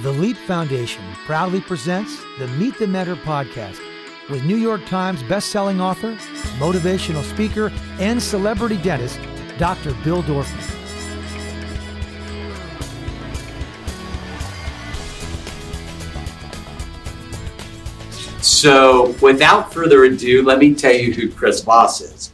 The Leap Foundation proudly presents the Meet the Mentor podcast with New York Times bestselling author, motivational speaker, and celebrity dentist, Dr. Bill Dorfman. So, without further ado, let me tell you who Chris Voss is.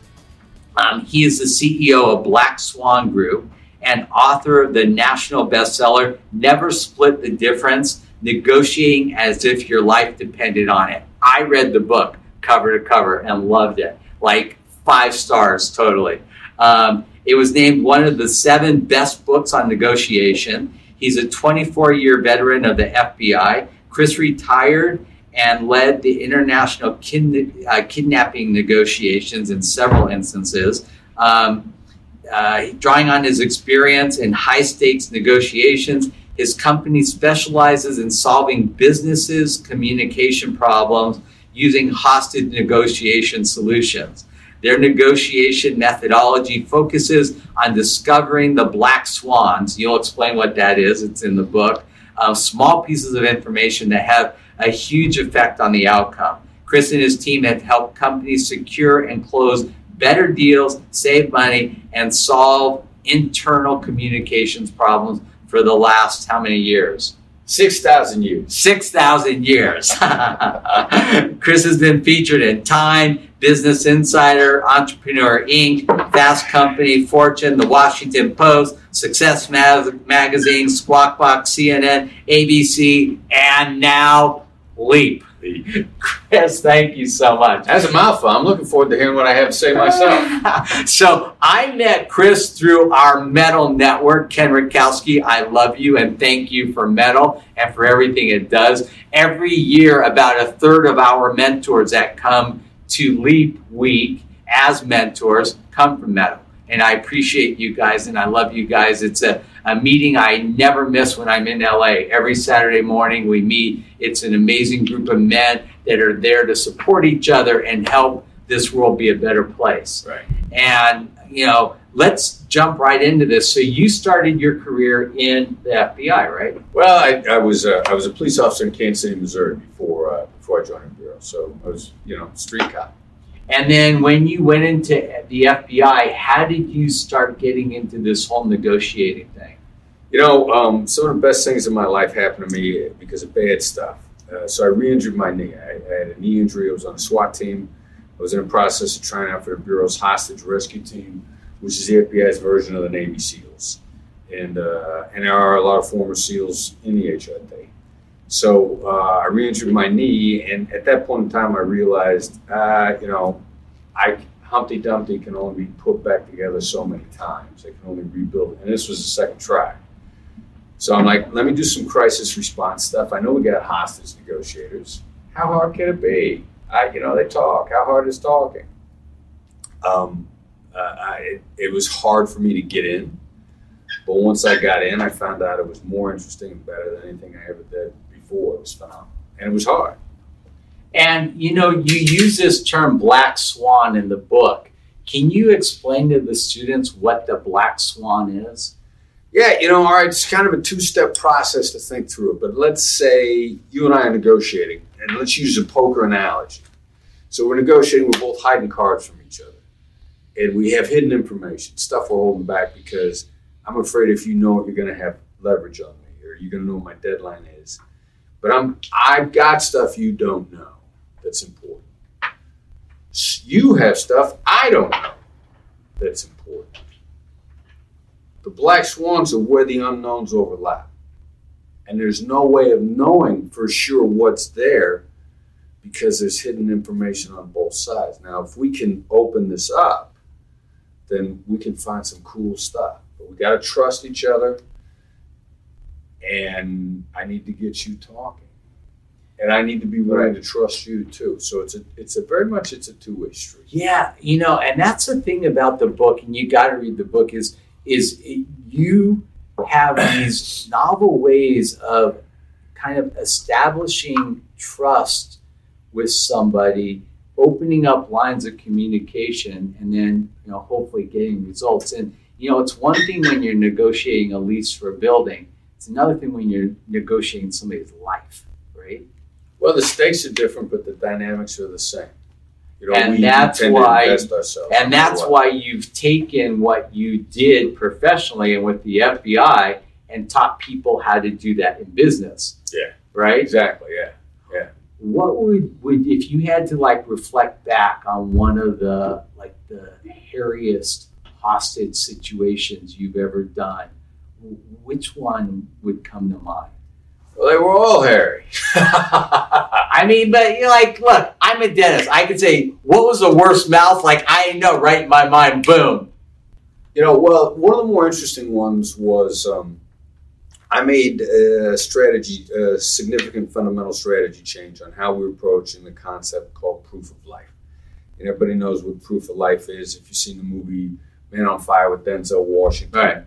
Um, he is the CEO of Black Swan Group and author of the national bestseller Never Split the Difference Negotiating as if your life depended on it. I read the book cover to cover and loved it. Like five stars totally. Um, it was named one of the seven best books on negotiation. He's a 24 year veteran of the FBI. Chris retired and led the international uh, kidnapping negotiations in several instances. Um, uh, drawing on his experience in high stakes negotiations, his company specializes in solving businesses' communication problems using hostage negotiation solutions. Their negotiation methodology focuses on discovering the black swans. You'll explain what that is, it's in the book. Uh, small pieces of information that have a huge effect on the outcome. Chris and his team have helped companies secure and close better deals, save money, and solve internal communications problems for the last how many years? 6,000 years. 6,000 years. Chris has been featured in Time, Business Insider, Entrepreneur Inc., Fast Company, Fortune, The Washington Post, Success Magazine, Squawk Box, CNN, ABC, and now Leap. Chris, thank you so much. That's a mouthful. I'm looking forward to hearing what I have to say myself. so I met Chris through our Metal Network. Ken Rutkowski, I love you and thank you for Metal and for everything it does. Every year, about a third of our mentors that come to Leap Week as mentors come from Metal. And I appreciate you guys and I love you guys. It's a a meeting I never miss when I'm in LA. Every Saturday morning we meet. It's an amazing group of men that are there to support each other and help this world be a better place. Right. And you know, let's jump right into this. So you started your career in the FBI, right? Well, I, I was uh, I was a police officer in Kansas City, Missouri before uh, before I joined the bureau. So I was you know street cop. And then when you went into the FBI, how did you start getting into this whole negotiating thing? You know, um, some of the best things in my life happened to me because of bad stuff. Uh, so I re-injured my knee. I, I, had a knee injury. I was on a SWAT team. I was in the process of trying out for the Bureau's hostage rescue team, which is the FBI's version of the Navy SEALs. And, uh, and there are a lot of former SEALs in the HRT. So uh, I re-injured my knee, and at that point in time, I realized, uh, you know, I Humpty Dumpty can only be put back together so many times. I can only rebuild it, and this was the second try. So I'm like, let me do some crisis response stuff. I know we got hostage negotiators. How hard can it be? I, you know, they talk. How hard is talking? Um, uh, I, it, it was hard for me to get in, but once I got in, I found out it was more interesting and better than anything I ever did before. It was phenomenal, and it was hard. And you know, you use this term black swan in the book. Can you explain to the students what the black swan is? Yeah, you know, all right, it's kind of a two step process to think through it. But let's say you and I are negotiating, and let's use a poker analogy. So we're negotiating, we're both hiding cards from each other. And we have hidden information, stuff we're holding back because I'm afraid if you know it, you're going to have leverage on me, or you're going to know what my deadline is. But I'm, I've got stuff you don't know that's important. You have stuff I don't know that's important. The black swans are where the unknowns overlap. And there's no way of knowing for sure what's there because there's hidden information on both sides. Now, if we can open this up, then we can find some cool stuff. But we got to trust each other. And I need to get you talking. And I need to be willing to trust you too. So it's a it's a very much it's a two way street. Yeah, you know, and that's the thing about the book, and you got to read the book is is you have these novel ways of kind of establishing trust with somebody opening up lines of communication and then you know hopefully getting results and you know it's one thing when you're negotiating a lease for a building It's another thing when you're negotiating somebody's life, right? Well, the stakes are different, but the dynamics are the same. You know, And we that's why- to invest ourselves. And that's why you've taken what you did professionally and with the FBI and taught people how to do that in business. Yeah. Right? Exactly. Yeah. Yeah. What would, would if you had to like reflect back on one of the like the hairiest hostage situations you've ever done, which one would come to mind? Well, they were all hairy. I mean, but you're like, look, I'm a dentist. I could say, what was the worst mouth? Like, I know right in my mind, boom. You know, well, one of the more interesting ones was um, I made a strategy, a significant fundamental strategy change on how we're approaching the concept called proof of life. And everybody knows what proof of life is. If you've seen the movie Man on Fire with Denzel Washington, Right.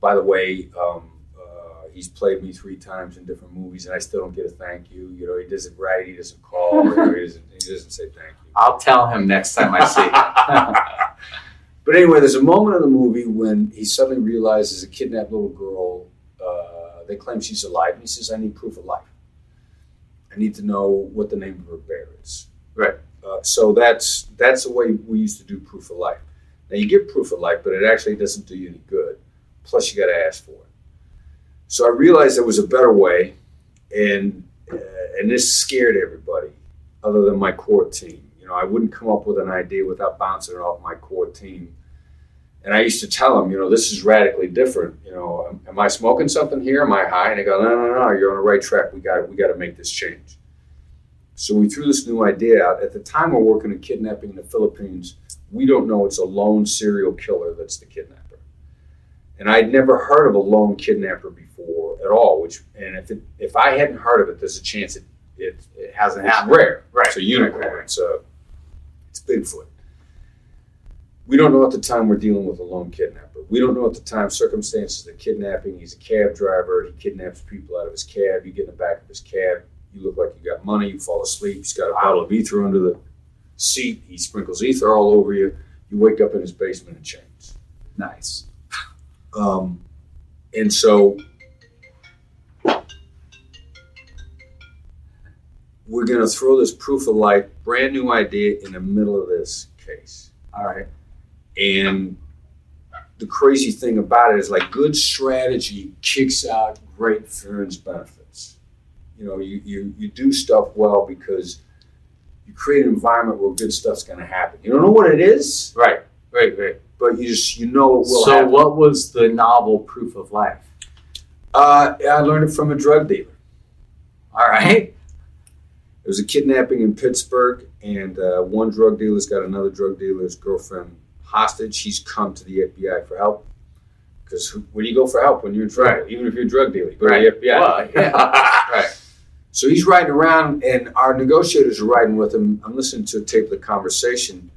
By the way, um, uh, he's played me three times in different movies, and I still don't get a thank you. You know, he doesn't write, he doesn't call, he, doesn't, he doesn't say thank you. I'll tell him next time I see him. but anyway, there's a moment in the movie when he suddenly realizes a kidnapped little girl. Uh, they claim she's alive, and he says, "I need proof of life. I need to know what the name of her bear is." Right. Uh, so that's that's the way we used to do proof of life. Now you get proof of life, but it actually doesn't do you any good. Plus, you got to ask for it. So I realized there was a better way, and uh, and this scared everybody, other than my core team. You know, I wouldn't come up with an idea without bouncing it off my core team. And I used to tell them, you know, this is radically different. You know, am, I smoking something here? Am I high? And they go, no, no, no, you're on the right track. We got we got to make this change. So we threw this new idea out. At the time, we're working on kidnapping in the Philippines. We don't know it's a lone serial killer that's the kidnapper. And I'd never heard of a lone kidnapper before at all. Which, and if it, if I hadn't heard of it, there's a chance it it, it hasn't happened. Rare, Right. It's a unicorn. It's a it's Bigfoot. We don't know at the time we're dealing with a lone kidnapper. We don't know at the time circumstances of the kidnapping. He's a cab driver. He kidnaps people out of his cab. You get in the back of his cab. You look like you got money. You fall asleep. He's got a bottle of ether under the seat. He sprinkles ether all over you. You wake up in his basement in chains. nice. Um, and so we're going to throw this proof of life, brand new idea in the middle of this case. All right. And the crazy thing about it is like good strategy kicks out great fringe benefits. You know, you, you, you do stuff well because you create an environment where good stuff's going to happen. You don't know what it is, Right. Right. Right. but you just you know it will so, happen. what was the novel proof of life? Uh, I learned it from a drug dealer. All right. There was a kidnapping in Pittsburgh, and uh, one drug dealer's got another drug dealer's girlfriend hostage. He's come to the FBI for help. Because where do you go for help when you're in trouble? Even if you're a drug dealer, you go to the FBI. Well, yeah. right. So he's riding around, and our negotiators are riding with him. I'm listening to a tape of the conversation,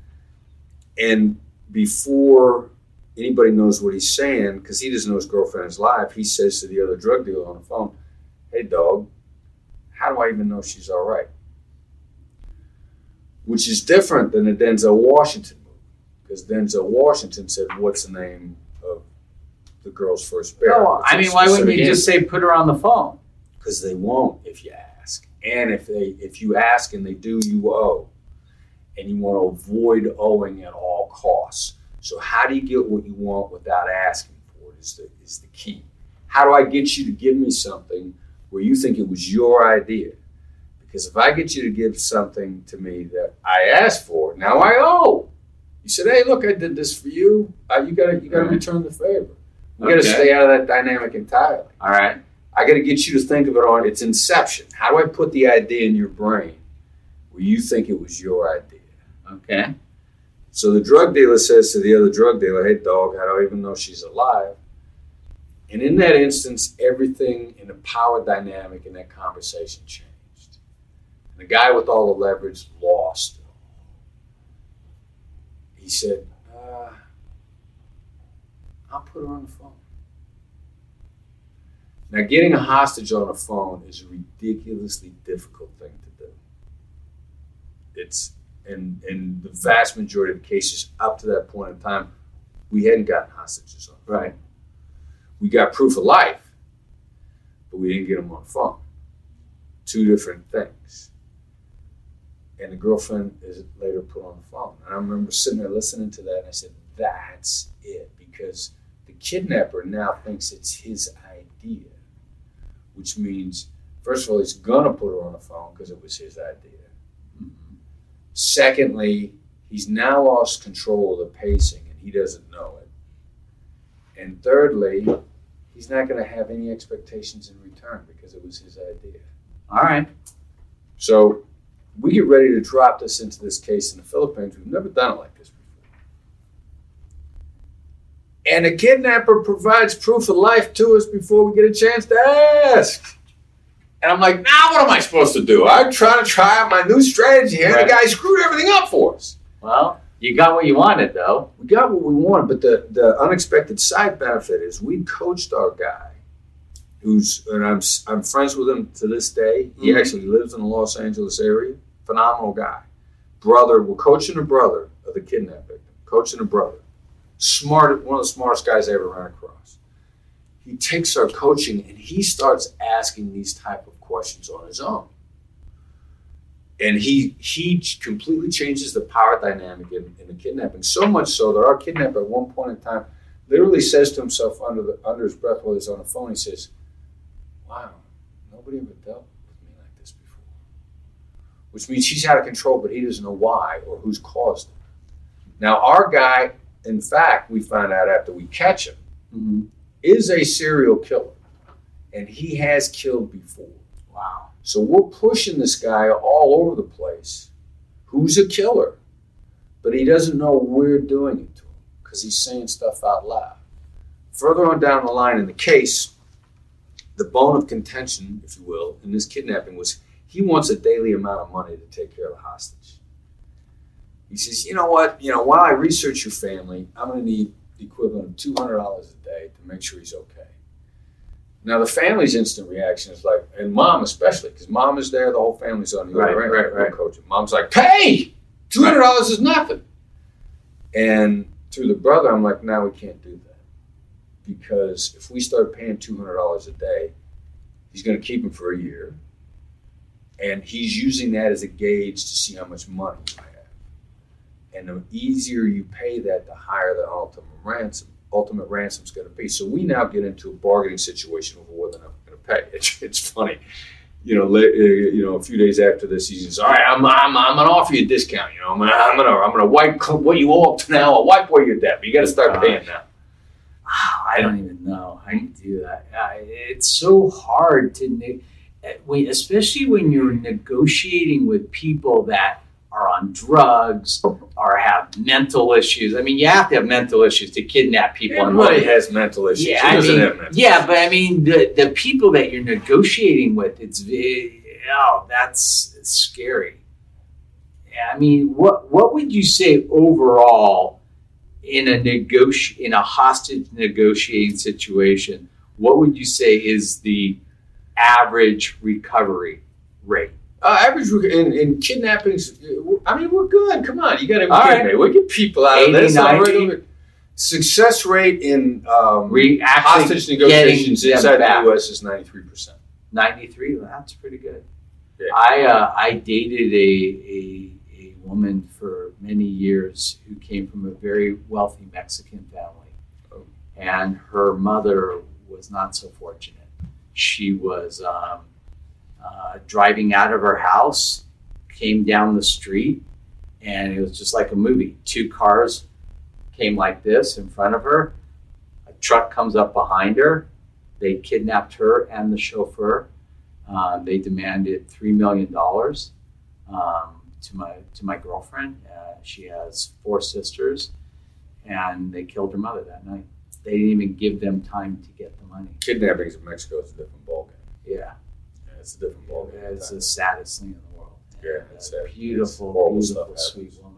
and before anybody knows what he's saying, because he doesn't know his girlfriend is live, he says to the other drug dealer on the phone, "Hey, dog, how do I even know she's all right?" Which is different than the Denzel Washington movie, because Denzel Washington said, "What's the name of the girl's first bear?" No, I mean, why wouldn't you just say put her on the phone? because they won't if you ask. And if they if you ask and they do, you owe. And you want to avoid owing at all costs. So how do you get what you want without asking for it is the is the key. How do I get you to give me something where you think it was your idea? Because if I get you to give something to me that I asked for, now I owe. You said, "Hey, look, I did this for you. Uh, you got to you got to return the favor. You got to stay out of that dynamic entirely." All right. I got to get you to think of it on its inception. How do I put the idea in your brain where you think it was your idea? Okay. So the drug dealer says to the other drug dealer, Hey, dog, how do I even know she's alive? And in that instance, everything in the power dynamic in that conversation changed. And the guy with all the leverage lost. He said, uh, I'll put her on the phone. Now, getting a hostage on a phone is a ridiculously difficult thing to do. It's in the vast majority of cases up to that point in time, we hadn't gotten hostages on. phone. Right. We got proof of life, but we didn't get them on the phone. Two different things. And the girlfriend is later put on the phone. And I remember sitting there listening to that, and I said, "That's it," because the kidnapper now thinks it's his idea, which means, first of all, he's gonna put her on the phone because it was his idea. Secondly, he's now lost control of the pacing and he doesn't know it. And thirdly, he's not going to have any expectations in return because it was his idea. All right. So we get ready to drop this into this case in the Philippines. We've never done it like this before. And the kidnapper provides proof of life to us before we get a chance to ask. And I'm like, now what am I supposed to do? I'm trying to try out my new strategy here. Right. The guy screwed everything up for us. Well, you got what you wanted, though. we got what we wanted, but the, the unexpected side benefit is we coached our guy, who's and I'm I'm friends with him to this day. He Mhm. actually lives in the Los Angeles area. Phenomenal guy, brother. We're coaching a brother of the kidnap victim. Coaching a brother, smart, one of the smartest guys I ever ran across. He takes our coaching and he starts asking these type of questions on his own. And he he completely changes the power dynamic in, in the kidnapping. So much so that our kidnapper at one point in time literally says to himself under the under his breath while he's on the phone he says wow nobody ever dealt with me like this before. Which means he's out of control but he doesn't know why or who's caused it. Now our guy in fact we find out after we catch him Mm-hmm. Is a serial killer and he has killed before Wow. so we're pushing this guy all over the place who's a killer, but he doesn't know we're doing it to him because he's saying stuff out loud. Further on down the line in the case, the bone of contention, if you will, in this kidnapping was he wants a daily amount of money to take care of the hostage. He says, you know what, you know, while I research your family, I'm going to need the equivalent of two hundred dollars a day to make sure he's okay. Now the family's instant reaction is like, and mom especially, because mom is there, the whole family's on the Right, other end. right, right. Coaching. Mom's like, pay two hundred dollars is nothing. And through the brother, I'm like, now we can't do that because if we start paying two hundred dollars a day, he's going to keep him for a year, and he's using that as a gauge to see how much money have. And the easier you pay that, the higher the ultimate ransom ultimate ransom's going to be. So we now get into a bargaining situation over whether or not we're going to pay. It's, it's funny, you know. uh, You know, a few days after this, he says, "All right, I'm, I'm, I'm going to offer you a discount. You know, I'm going to I'm going to I'm going to wipe what you owe up to now. I'll wipe away your debt, but you got to start paying now." Wow, I don't even know how you do that. It's so hard to, ne- uh, especially when you're negotiating with people that are on drugs or have mental issues. I mean, you have to have mental issues to kidnap people. and Everybody money. has mental issues. Yeah, I mean, mental yeah, but I mean, the the people that you're negotiating with, it's oh, that's scary. Yeah, I mean, what what would you say overall in a negoti in a hostage negotiating situation? What would you say is the average recovery rate? Uh, average in, in kidnappings, uh, I mean, we're good. Come on, you got to right. me. We get people out of 80, this. 90. Success rate in um, hostage negotiations inside back. the U.S. is ninety three percent. 93 well, that's pretty good Yeah. i uh, i dated a, a a woman for many years who came from a very wealthy mexican family Oh. and her mother was not so fortunate she was um, uh, driving out of her house came down the street and it was just like a movie two cars came like this in front of her a truck comes up behind her they kidnapped her and the chauffeur. Uh, they demanded three million dollars um, to my to my girlfriend. Uh, she has four sisters, and they killed her mother that night. They didn't even give them time to get the money. Kidnappings in Mexico is a different ballgame. Yeah, it's a different ballgame. it's the saddest thing in the world. Yeah, it's a. It's beautiful, beautiful, sweet woman.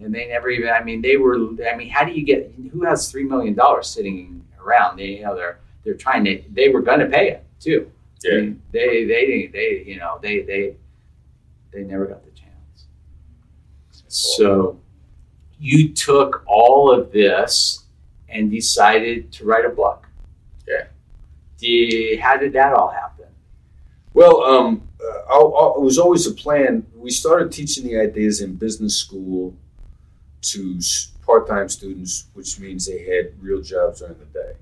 And they never even. I mean, they were. I mean, how do you get? Who has three million dollars sitting around? They, you know, they're they're trying to. They were going to pay it too. I Yeah. mean, they they didn't they you know they they they never got the chance. So you took all of this and decided to write a book. Yeah. Did, how did that all happen? Well, um, uh, I, I, it was always a plan. We started teaching the ideas in business school to part-time students, which means they had real jobs during the day.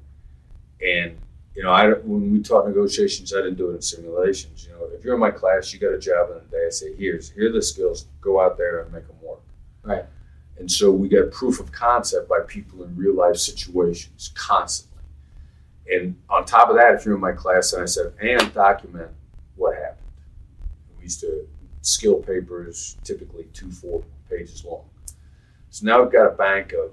And you know, I when we taught negotiations, I didn't do it in simulations. You know, if you're in my class, you got a job in the day. I say, here's here are the skills. Go out there and make them work. Right. And so we got proof of concept by people in real life situations constantly. And on top of that, if you're in my class, and I said, and document what happened. We to skill papers, typically two, four pages long. So now we've got a bank of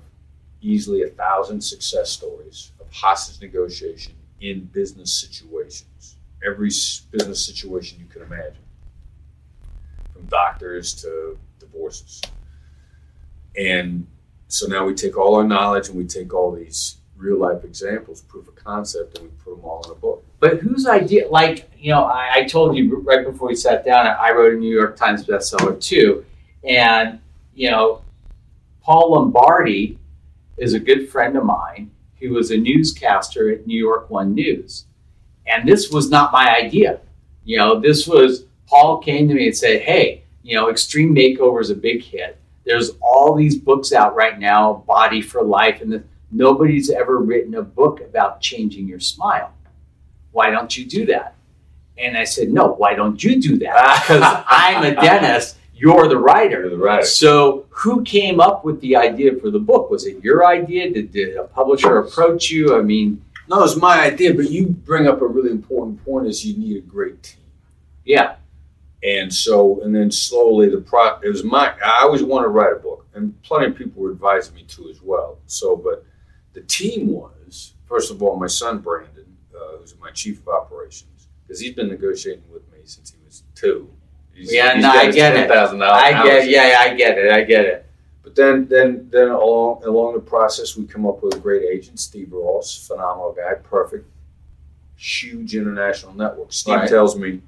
easily a thousand success stories of hostage negotiation in business situations. Every business situation you can imagine, from doctors to divorces. And so now we take all our knowledge and we take all these real life examples, proof of concept, and we put them all in a book. But whose idea? Like you know, I, I told you right before we sat down. I wrote a New York Times bestseller too, and you know, Paul Lombardi is a good friend of mine who was a newscaster at New York One News, and this was not my idea. You know, this was Paul came to me and said, "Hey, you know, Extreme Makeover is a big hit. There's all these books out right now, Body for Life, and the, nobody's ever written a book about changing your smile." why don't you do that? And I said, no, why don't you do that? Ah. Because I'm a dentist, you're the writer. You're the writer. So who came up with the idea for the book? Was it your idea? Did, did a publisher approach you? I mean, no, it's my idea, but you bring up a really important point is you need a great team. Yeah. And so, and then slowly the pro, it was my, I always wanted to write a book and plenty of people were advising me to as well. So, but the team was, first of all, my son Brandon, uh, who's my chief of operations, because he's been negotiating with me since he was two. He's, yeah, he's no, I get it. I get, yeah, I get it. I get it. But then, then, then along along the process, we come up with a great agent, Steve Ross, phenomenal guy, perfect, huge international network. Steve right. tells me,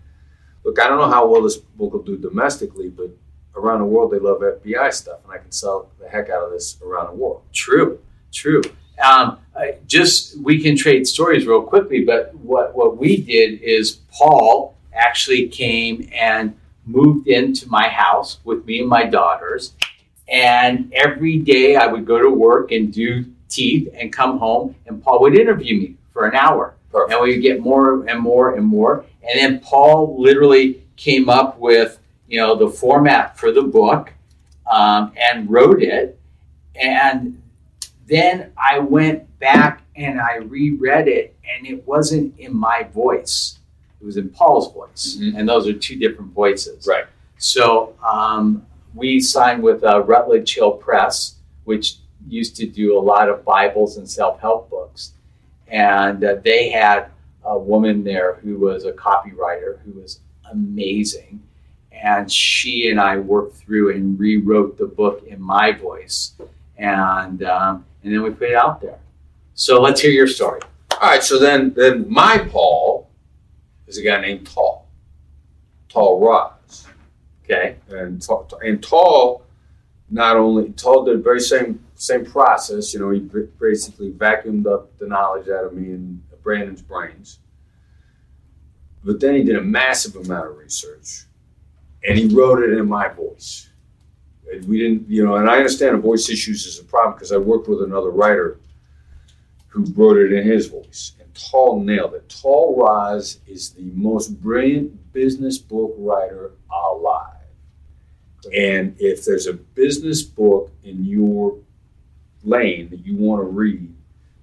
"Look, I don't know how well this book will do domestically, but around the world they love FBI stuff, and I can sell the heck out of this around the world." True, true. Um, just we can trade stories real quickly, but what, what we did is Paul actually came and moved into my house with me and my daughters. And every day I would go to work and do teeth and come home, and Paul would interview me for an hour. Perfect. And we would get more and more and more. And then Paul literally came up with, you know, the format for the book um, and wrote it. And then I went back and I reread it, and it wasn't in my voice. It was in Paul's voice. Mm-hmm. And those are two different voices. Right. So um, we signed with uh, Rutledge Hill Press, which used to do a lot of Bibles and self help books. And uh, they had a woman there who was a copywriter who was amazing. And she and I worked through and rewrote the book in my voice. And um, and then we put it out there. So let's hear your story. All right. So then, then my Paul is a guy named Tahl, Tahl Raz. Okay. And and Tahl, not only Tahl did the very same same process. You know, he basically vacuumed up the knowledge out of me and Brandon's brains. But then he did a massive amount of research, and he wrote it in my voice we didn't, you know, and I understand voice issues is a problem because I worked with another writer who wrote it in his voice. And Tahl nailed it. Tahl Raz is the most brilliant business book writer alive. And if there's a business book in your lane that you want to read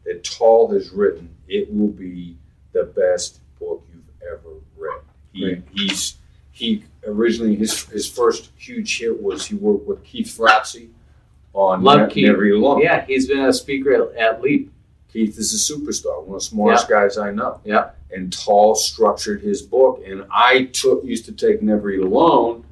that Tahl has written, it will be the best book you've ever read. He, he's he originally his his first huge hit was he worked with Keith Ferrazzi on Love ne-. Never Alone. Yeah, he's been a speaker at, at Leap. Keith is a superstar, one of the smartest yeah. guys I know. Yeah. And Tahl structured his book, and I took used to take Never Eat Alone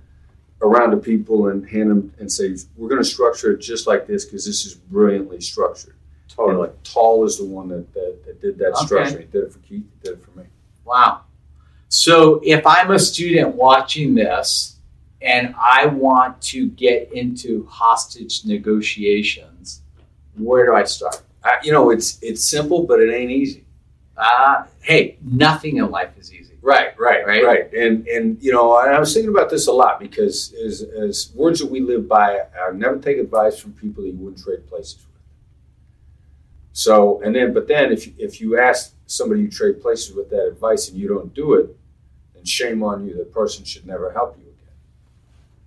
around to people and hand them and say, "We're going to structure it just like this because this is brilliantly structured." Totally. And Tahl is the one that, that, that did that okay. structure. He did it for Keith. He did it for me. Wow. So if I'm a student watching this and I want to get into hostage negotiations, where do I start? I, you know, it's it's simple, but it ain't easy. Uh, hey, nothing in life is easy. Right, right, Right. right, And and you know, and I was thinking about this a lot because as as words that we live by are never take advice from people that you wouldn't trade places with. So and then, but then if if you ask somebody you trade places with that advice and you don't do it, shame on you. That person should never help you again.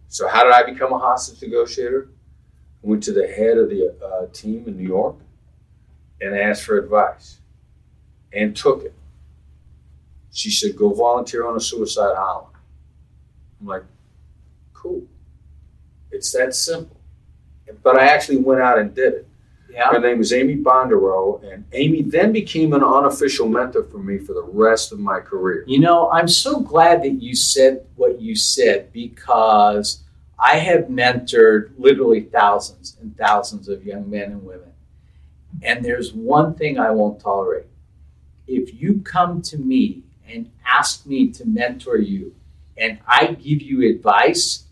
So how did I become a hostage negotiator? I went to the head of the uh, team in New York and asked for advice, and took it. She said, go volunteer on a suicide hotline. I'm like, cool. It's that simple. But I actually went out and did it. Yeah. Her name was Amy Bonderow, and Amy then became an unofficial mentor for me for the rest of my career. You know, I'm so glad that you said what you said because I have mentored literally thousands and thousands of young men and women. And there's one thing I won't tolerate. If you come to me and ask me to mentor you and I give you advice,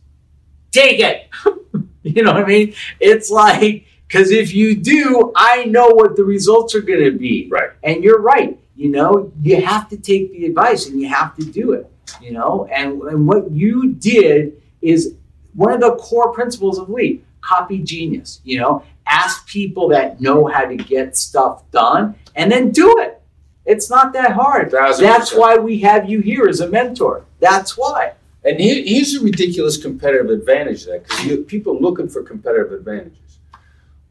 take it. you know what I mean? It's like, because if you do, I know what the results are going to be. Right. And you're right. You know, you have to take the advice and you have to do it. You know, and, and what you did is one of the core principles of Leap copy genius. You know, ask people that know how to get stuff done and then do it. It's not that hard. That's why we have you here as a mentor. That's why. And here's a ridiculous competitive advantage that because people looking for competitive advantages.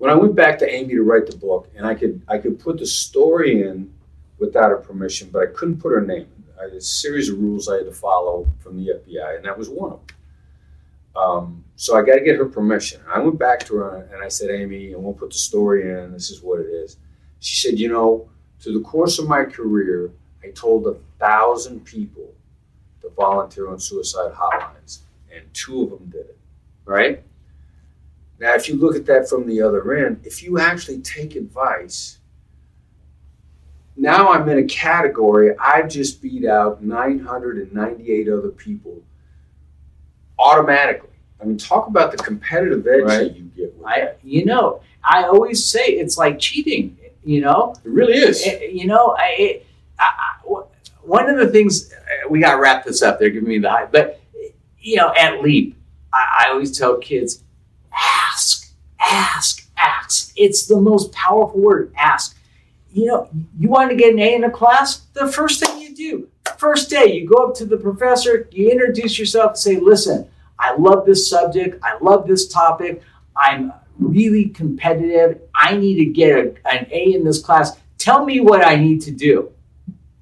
When I went back to Amy to write the book, and I could I could put the story in without her permission, but I couldn't put her name. I had a series of rules I had to follow from the FBI, and that was one of them. Um, so I got to get her permission. I went back to her and I said, Amy, and we'll put the story in. This is what it is. She said, you know, through the course of my career, I told a thousand people to volunteer on suicide hotlines, and two of them did it. Right? Now, if you look at that from the other end, if you actually take advice, now I'm in a category, I've just beat out 998 other people automatically. I mean, talk about the competitive edge Right. that you get with I, that. you know, I always say it's like cheating. You know, It really is. Eh, you know, I, it, I, I- one of the things eh, we got to wrap this up. They're giving me the hype, but you know, at Leap, I, I always tell kids, ask, ask. It's the most powerful word. Ask. You know, you want to get an A in a class. The first thing you do, first day, you go up to the professor, you introduce yourself, and say, "Listen, I love this subject. I love this topic. I'm really competitive. I need to get a, an A in this class. Tell me what I need to do.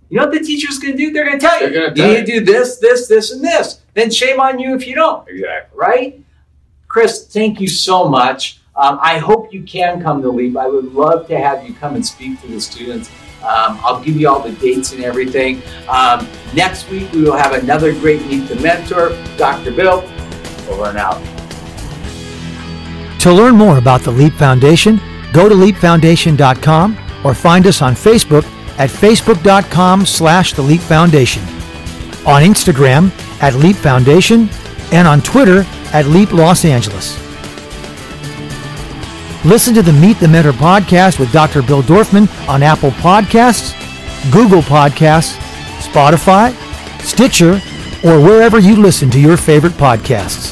You know what the teacher's going to do? They're going to tell you. Gonna you need to do this, this, this, and this. Then shame on you if you don't, exactly. right? Chris, thank you so much. Um, I hope you can come to Leap. I would love to have you come and speak to the students. Um, I'll give you all the dates and everything. Um, next week, we will have another great Meet the Mentor. Dr. Bill, over and out. To learn more about the Leap Foundation, go to leapfoundation.com or find us on Facebook at facebook.com slash the Leap Foundation, on Instagram at Leap Foundation, and on Twitter at Leap Los Angeles. Listen to the Meet the Mentor podcast with Dr. Bill Dorfman on Apple Podcasts, Google Podcasts, Spotify, Stitcher, or wherever you listen to your favorite podcasts.